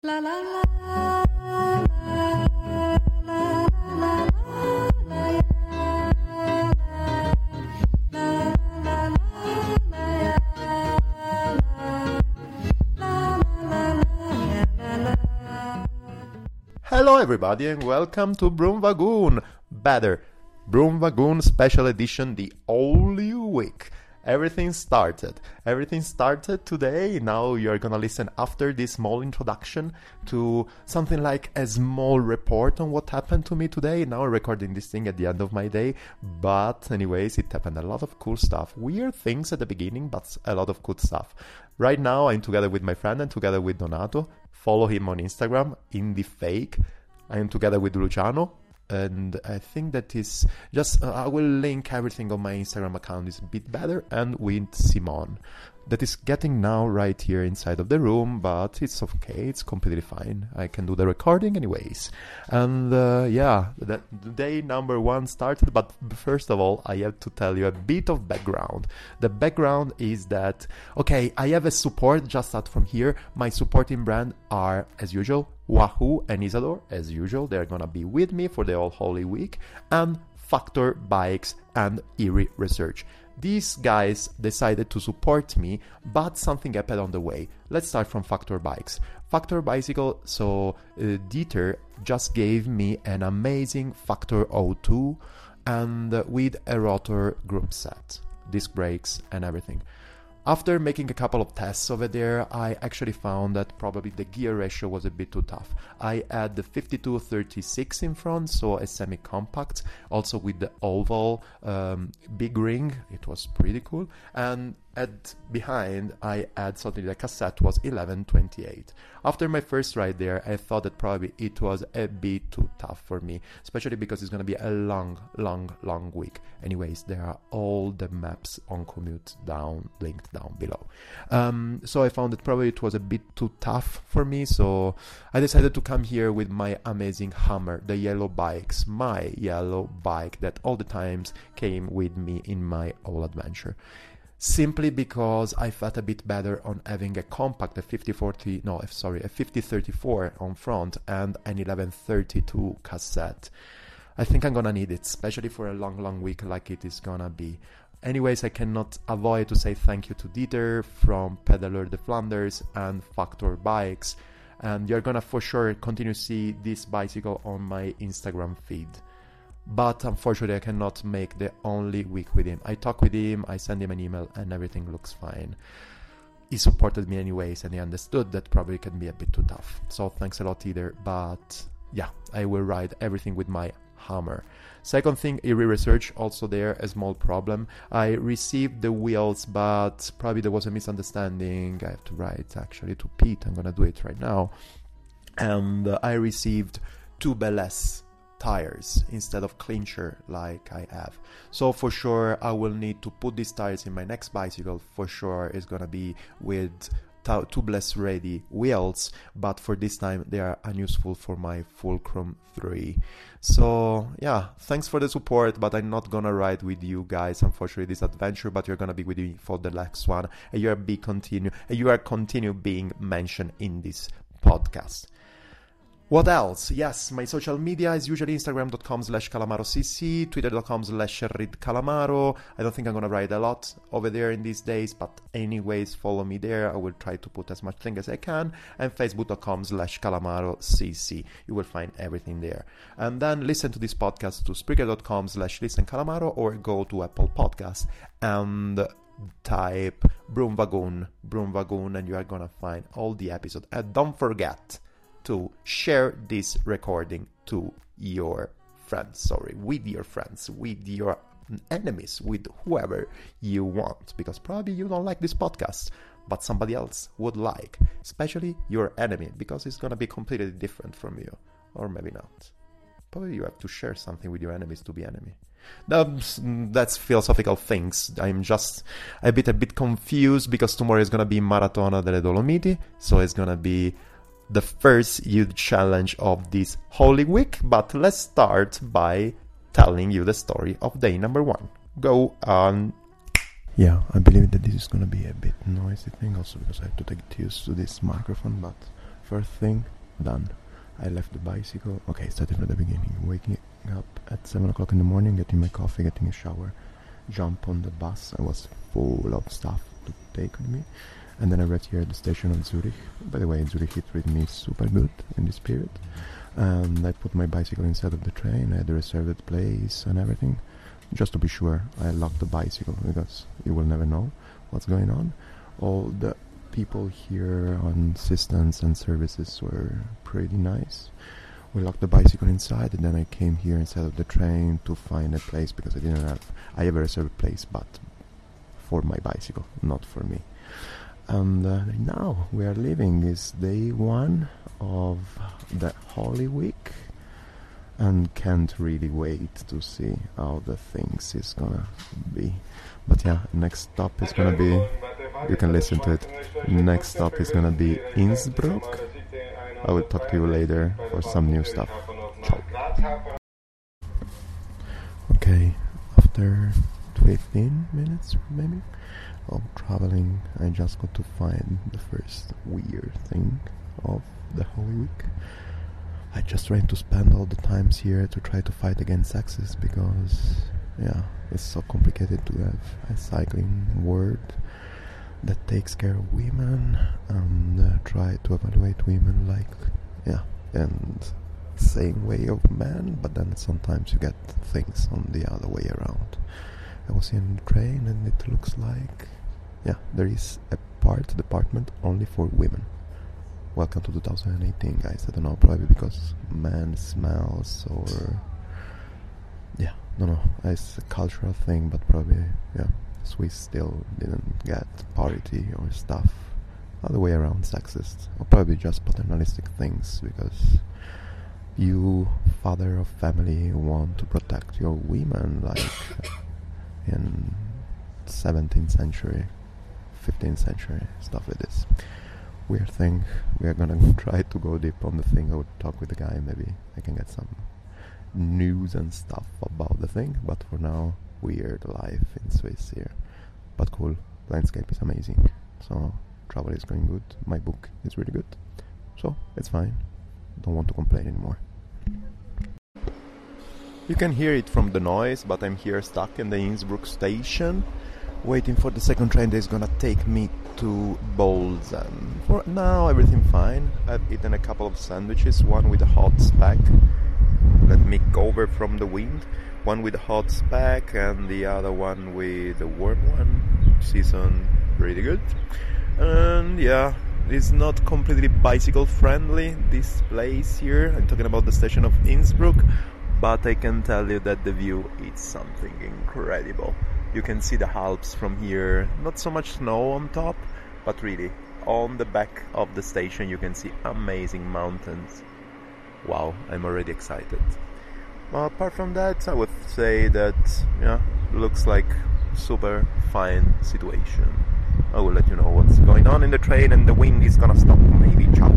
Hello, everybody, and welcome to Broom Wagoon. Better, Broom Wagoon Special Edition, the Holy Week. Everything started. Everything started today. Now you're gonna listen after this small introduction to something like a small report on what happened to me today. Now I'm recording this thing at the end of my day. But, anyways, it happened a lot of cool stuff. Weird things at the beginning, but a lot of good stuff. Right now, I'm together with my friend and together with Donato. Follow him on Instagram, Indie Fake. I am together with Luciano, and I think that is just uh, I will link everything on my Instagram account. Is a bit better and with Simon that is getting now right here inside of the room but it's okay it's completely fine. I can do the recording anyways. And uh, yeah the, day number one started but first of all I have to tell you a bit of background. The background is that okay I have a support just out from here. My supporting brand are as usual Wahoo and Isadore, as usual, they're gonna be with me for the All Holy Week, and Factor Bikes and Ere Research. These guys decided to support me, but something happened on the way. Let's start from Factor Bikes. Factor Bicycle, so uh, Dieter just gave me an amazing Factor 02 and with a rotor group set, disc brakes, and everything. After making a couple of tests over there, I actually found that probably the gear ratio was a bit too tough. I had the 5236 in front, so a semi compact, also with the oval um, big ring, it was pretty cool. And at behind, I had something the cassette was 1128. After my first ride there, I thought that probably it was a bit too tough for me, especially because it's gonna be a long, long, long week. Anyways, there are all the maps on Komoot down linked down below. Um, so I found that probably it was a bit too tough for me. So I decided to come here with my amazing Hammer, the yellow bikes, my yellow bike that all the times came with me in my whole adventure simply because I felt a bit better on having a compact, a 5040, no, sorry, a 5034 on front and an 1132 cassette. I think I'm gonna need it, especially for a long, long week like it is gonna be. Anyways, I cannot avoid to say thank you to Dieter from Pedaleur de Flandres and Factor Bikes. And you're gonna for sure continue to see this bicycle on my Instagram feed but unfortunately I cannot make the only week with him. I talk with him, I send him an email, and everything looks fine. He supported me anyways, and he understood that probably can be a bit too tough. So thanks a lot, either. But yeah, I will ride everything with my hammer. Second thing, Ere Research, also there a small problem. I received the wheels, but probably there was a misunderstanding. I have to write actually to Pete. I'm gonna do it right now. And I received tubeless tires instead of clincher like I have. So for sure I will need to put these tires in my next bicycle. For sure it's gonna be with tubeless ready wheels but for this time they are unuseful for my fulcrum 3 so yeah thanks for the support but i'm not gonna ride with you guys unfortunately this adventure but you're gonna be with me for the next one. And you are be continue and you are continue being mentioned in this podcast what else? Yes, my social media is usually Instagram.com slash calamarocc, Twitter.com slash calamaro. I don't think I'm gonna write a lot over there in these days, but anyways, follow me there. I will try to put as much thing as I can. And Facebook.com slash calamarocc. You will find everything there. And then listen to this podcast to Spreaker.com slash listen calamaro or go to Apple Podcasts and type Broom Wagoon, Broom Wagoon, and you are gonna find all the episodes. And don't forget, to share this recording to your friends, sorry, with your friends, with your enemies, with whoever you want, because probably you don't like this podcast, but somebody else would like, especially your enemy, because it's gonna be completely different from you, or maybe not. Probably you have to share something with your enemies to be enemy. That's, that's philosophical things. I'm just a bit a bit confused because tomorrow is gonna be Maratona delle Dolomiti, so it's gonna be the first huge challenge of this Holy Week, but let's start by telling you the story of day number one. Go on. Yeah, I believe that this is gonna be a bit noisy thing also because I have to get used to this microphone, but First thing, done. I left the bicycle. Okay, starting from the beginning. Waking up at 7 o'clock in the morning, getting my coffee, getting a shower, jump on the bus. I was full of stuff to take with me. And then I read here at the station of Zurich. By the way, Zurich he treated me super good in this period. And I put my bicycle inside of the train. I had the reserved place and everything. Just to be sure, I locked the bicycle because you will never know what's going on. All the people here on assistance and services were pretty nice. We locked the bicycle inside, and then I came here inside of the train to find a place because I didn't have. I have a reserved place, but for my bicycle, not for me. And uh, now we are leaving. Is day one of the Holy Week, and can't really wait to see how the things is gonna be. But yeah, next stop is gonna be. You can listen to it. Next stop is gonna be Innsbruck. I will talk to you later for some new stuff. Ciao. Okay, after 15 minutes maybe of traveling, I just got to find the first weird thing of the Holy Week. I just trying to spend all the times here to try to fight against sexist because yeah, it's so complicated to have a cycling word that takes care of women and uh, try to evaluate women like yeah and same way of men but then sometimes you get things on the other way around i was in the train and it looks like yeah there is a part department only for women. Welcome to 2018 guys. I don't know probably because man smells or yeah no no. It's a cultural thing but probably yeah Swiss still didn't get parity or stuff. Other way around, sexist, or probably just paternalistic things because you, father of family, want to protect your women like in 17th century, 15th century, stuff like this. Weird thing. We are gonna try to go deep on the thing. I would talk with the guy. Maybe I can get some news and stuff about the thing. But for now, weird life in Swiss here. But cool, landscape is amazing. So travel is going good. My book is really good. So it's fine. Don't want to complain anymore. You can hear it from the noise, but I'm here stuck in the Innsbruck station, waiting for the second train that's gonna take me to Bolzen. For now, everything fine. I've eaten a couple of sandwiches, one with a hot speck. Let me go over from the wind one with a hot speck and the other one with a warm one. Season really good. And yeah, it's not completely bicycle friendly this place here. I'm talking about the station of Innsbruck, but I can tell you that the view is something incredible. You can see the Alps from here, not so much snow on top, but really on the back of the station you can see amazing mountains. Wow, I'm already excited. Well, apart from that, I would say that yeah, looks like super fine situation. I will let you know what's going on in the train, and the wind is gonna stop. Maybe ciao.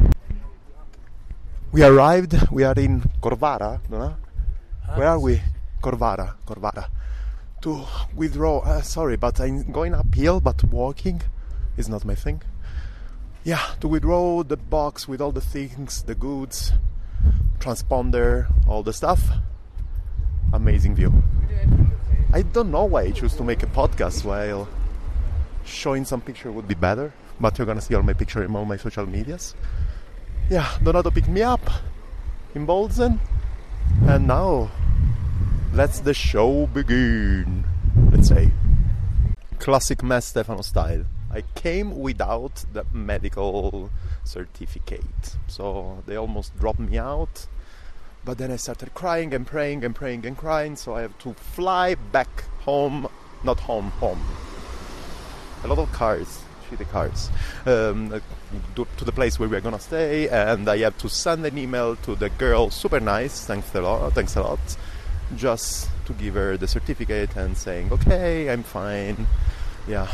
We arrived. We are in Corvara, no? Where are we? Corvara, Corvara. To withdraw. Uh, sorry, but I'm going uphill, but walking is not my thing. Yeah, to withdraw the box with all the things, the goods, transponder, all the stuff amazing view. I don't know why I choose to make a podcast while showing some picture would be better, but you're gonna see all my picture in all my social medias. Yeah, Donato picked me up in Bolzen, and now let's the show begin. Let's say classic Mass Stefano style. I came without the medical certificate, so they almost dropped me out but then I started crying and praying and praying and crying, so I have to fly back home, not home, home. A lot of cars, shitty cars, um, to the place where we're gonna stay, and I have to send an email to the girl, super nice, thanks a lot, thanks a lot, just to give her the certificate and saying, okay, I'm fine. Yeah,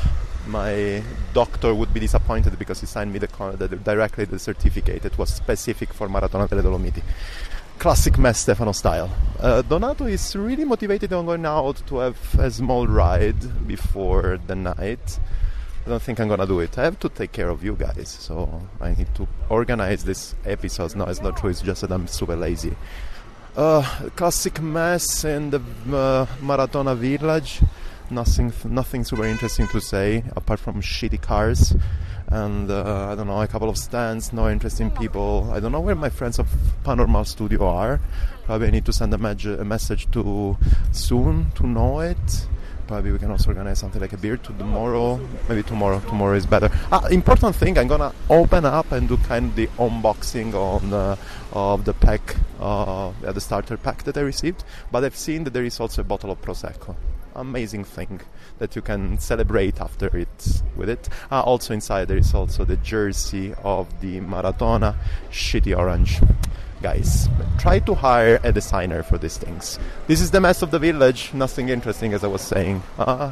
my doctor would be disappointed because he signed me the, the directly the certificate. It was specific for Maratona delle Dolomiti classic Mass Stefano style. Uh, Donato is really motivated on going out to have a small ride before the night. I don't think I'm gonna do it. I have to take care of you guys, so I need to organize this episodes. No, it's not true. It's just that I'm super lazy. Uh, classic mess in the uh, Maratona village. Nothing, nothing super interesting to say apart from shitty cars and uh, I don't know a couple of stands. No interesting people. I don't know where my friends of Panormal Studio are. Probably I need to send a message to soon to know it probably we can also organize something like a beer to tomorrow. Maybe tomorrow. Tomorrow is better. Ah, important thing. I'm gonna open up and do kind of the unboxing on uh, of the pack, uh, the starter pack that I received. But I've seen that there is also a bottle of prosecco. Amazing thing that you can celebrate after it with it. Ah, also inside there is also the jersey of the Maratona, shitty orange guys. Try to hire a designer for these things. This is the mess of the village. Nothing interesting, as I was saying. Uh,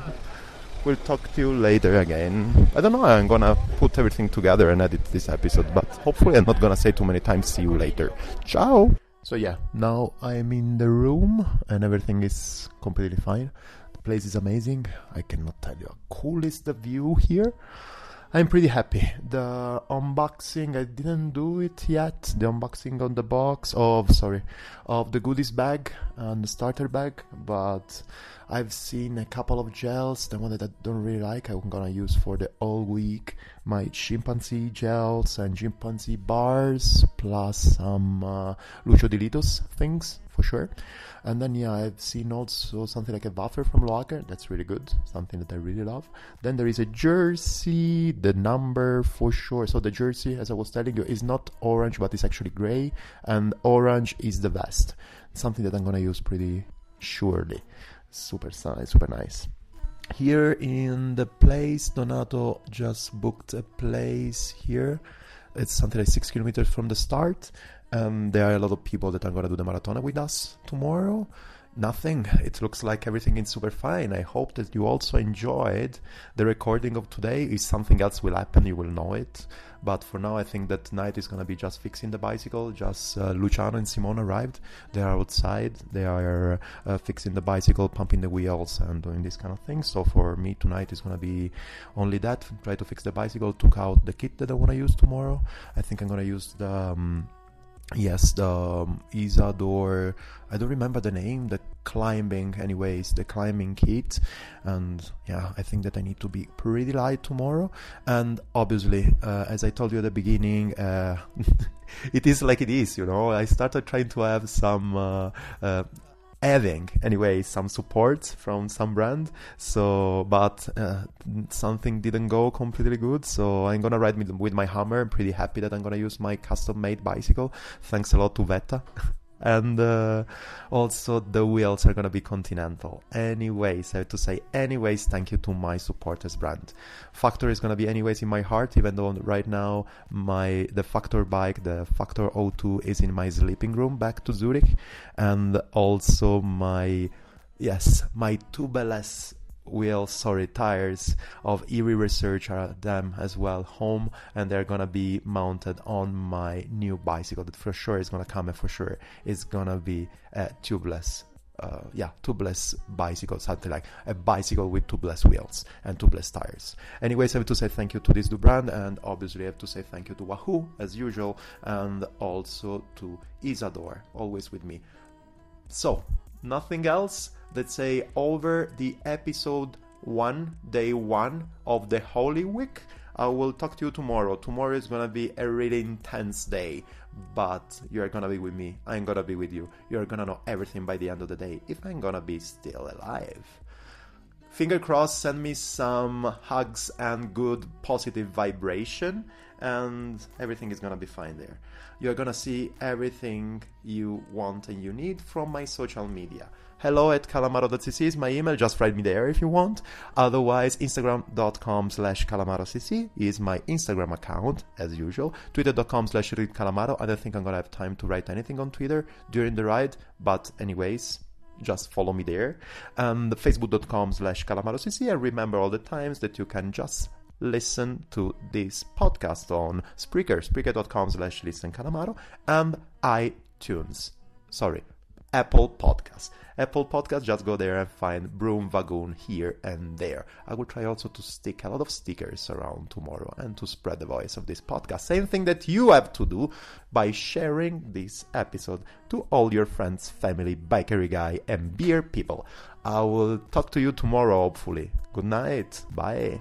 we'll talk to you later again. I don't know. I'm gonna put everything together and edit this episode, but hopefully, I'm not gonna say too many times. See you later. Ciao. So yeah, now I'm in the room and everything is completely fine. The place is amazing. I cannot tell you how cool is the view here. I'm pretty happy. The unboxing, I didn't do it yet. The unboxing on the box of, sorry, of the goodies bag and the starter bag, but I've seen a couple of gels. The one that I don't really like, I'm gonna use for the all week. My chimpanzee gels and chimpanzee bars, plus some uh, Lucio Dilitos things for sure. And then yeah, I've seen also something like a buffer from Loacker. That's really good. Something that I really love. Then there is a jersey, the number for sure. So the jersey, as I was telling you, is not orange, but it's actually gray, and orange is the vest. Something that I'm gonna use pretty surely. Super nice, super nice. Here in the place, Donato just booked a place here. It's something like six kilometers from the start um, there are a lot of people that are going to do the marathon with us tomorrow. Nothing. It looks like everything is super fine. I hope that you also enjoyed the recording of today. If something else will happen, you will know it. But for now, I think that tonight is going to be just fixing the bicycle. Just uh, Luciano and Simone arrived. They are outside. They are uh, fixing the bicycle, pumping the wheels, and doing this kind of thing. So for me, tonight is going to be only that. Try to fix the bicycle. Took out the kit that I want to use tomorrow. I think I'm going to use the. Um, yes the um, isadore i don't remember the name the climbing anyways the climbing kit and yeah i think that i need to be pretty light tomorrow. And obviously uh, as i told you at the beginning uh, it is like it is you know. I started trying to have some uh, uh having anyway some support from some brand. So but uh, something didn't go completely good. So i'm gonna ride with my hammer i'm pretty happy that i'm gonna use my custom made bicycle. Thanks a lot to veta and uh, also the wheels are gonna be continental. Anyways i have to say anyways thank you to my supporters brand. Factor is gonna be anyways in my heart even though right now my the factor bike the factor O2, is in my sleeping room back to zurich. And also my yes my tubeless wheel sorry tires of Ere Research are them as well home and they're gonna be mounted on my new bicycle that for sure is gonna come and for sure is gonna be a tubeless uh, yeah, tubeless bicycle, something like a bicycle with tubeless wheels and tubeless tires. Anyways, I have to say thank you to this new brand, and obviously I have to say thank you to Wahoo as usual, and also to Isadore, always with me. So, nothing else let's say over the episode one, day one of the Holy Week. I will talk to you tomorrow. Tomorrow is gonna be a really intense day, but you're gonna be with me. I'm gonna be with you. You're gonna know everything by the end of the day if I'm gonna be still alive. Finger crossed, send me some hugs and good positive vibration, and everything is gonna be fine there. You're gonna see everything you want and you need from my social media hello at calamaro.cc is my email. Just write me there if you want. Otherwise, instagram.com slash calamarocc is my Instagram account, as usual. Twitter.com slash calamaro. I don't think I'm going to have time to write anything on Twitter during the ride. But anyways, just follow me there. Um, and facebook.com slash calamarocc. And remember all the times that you can just listen to this podcast on Spreaker, spreaker.com slash listen calamaro, and iTunes. Sorry, Apple Podcasts. Apple Podcast, just go there and find Broom Wagon here and there. I will try also to stick a lot of stickers around tomorrow and to spread the voice of this podcast. Same thing that you have to do by sharing this episode to all your friends, family, bakery guy, and beer people. I will talk to you tomorrow, hopefully. Good night. Bye.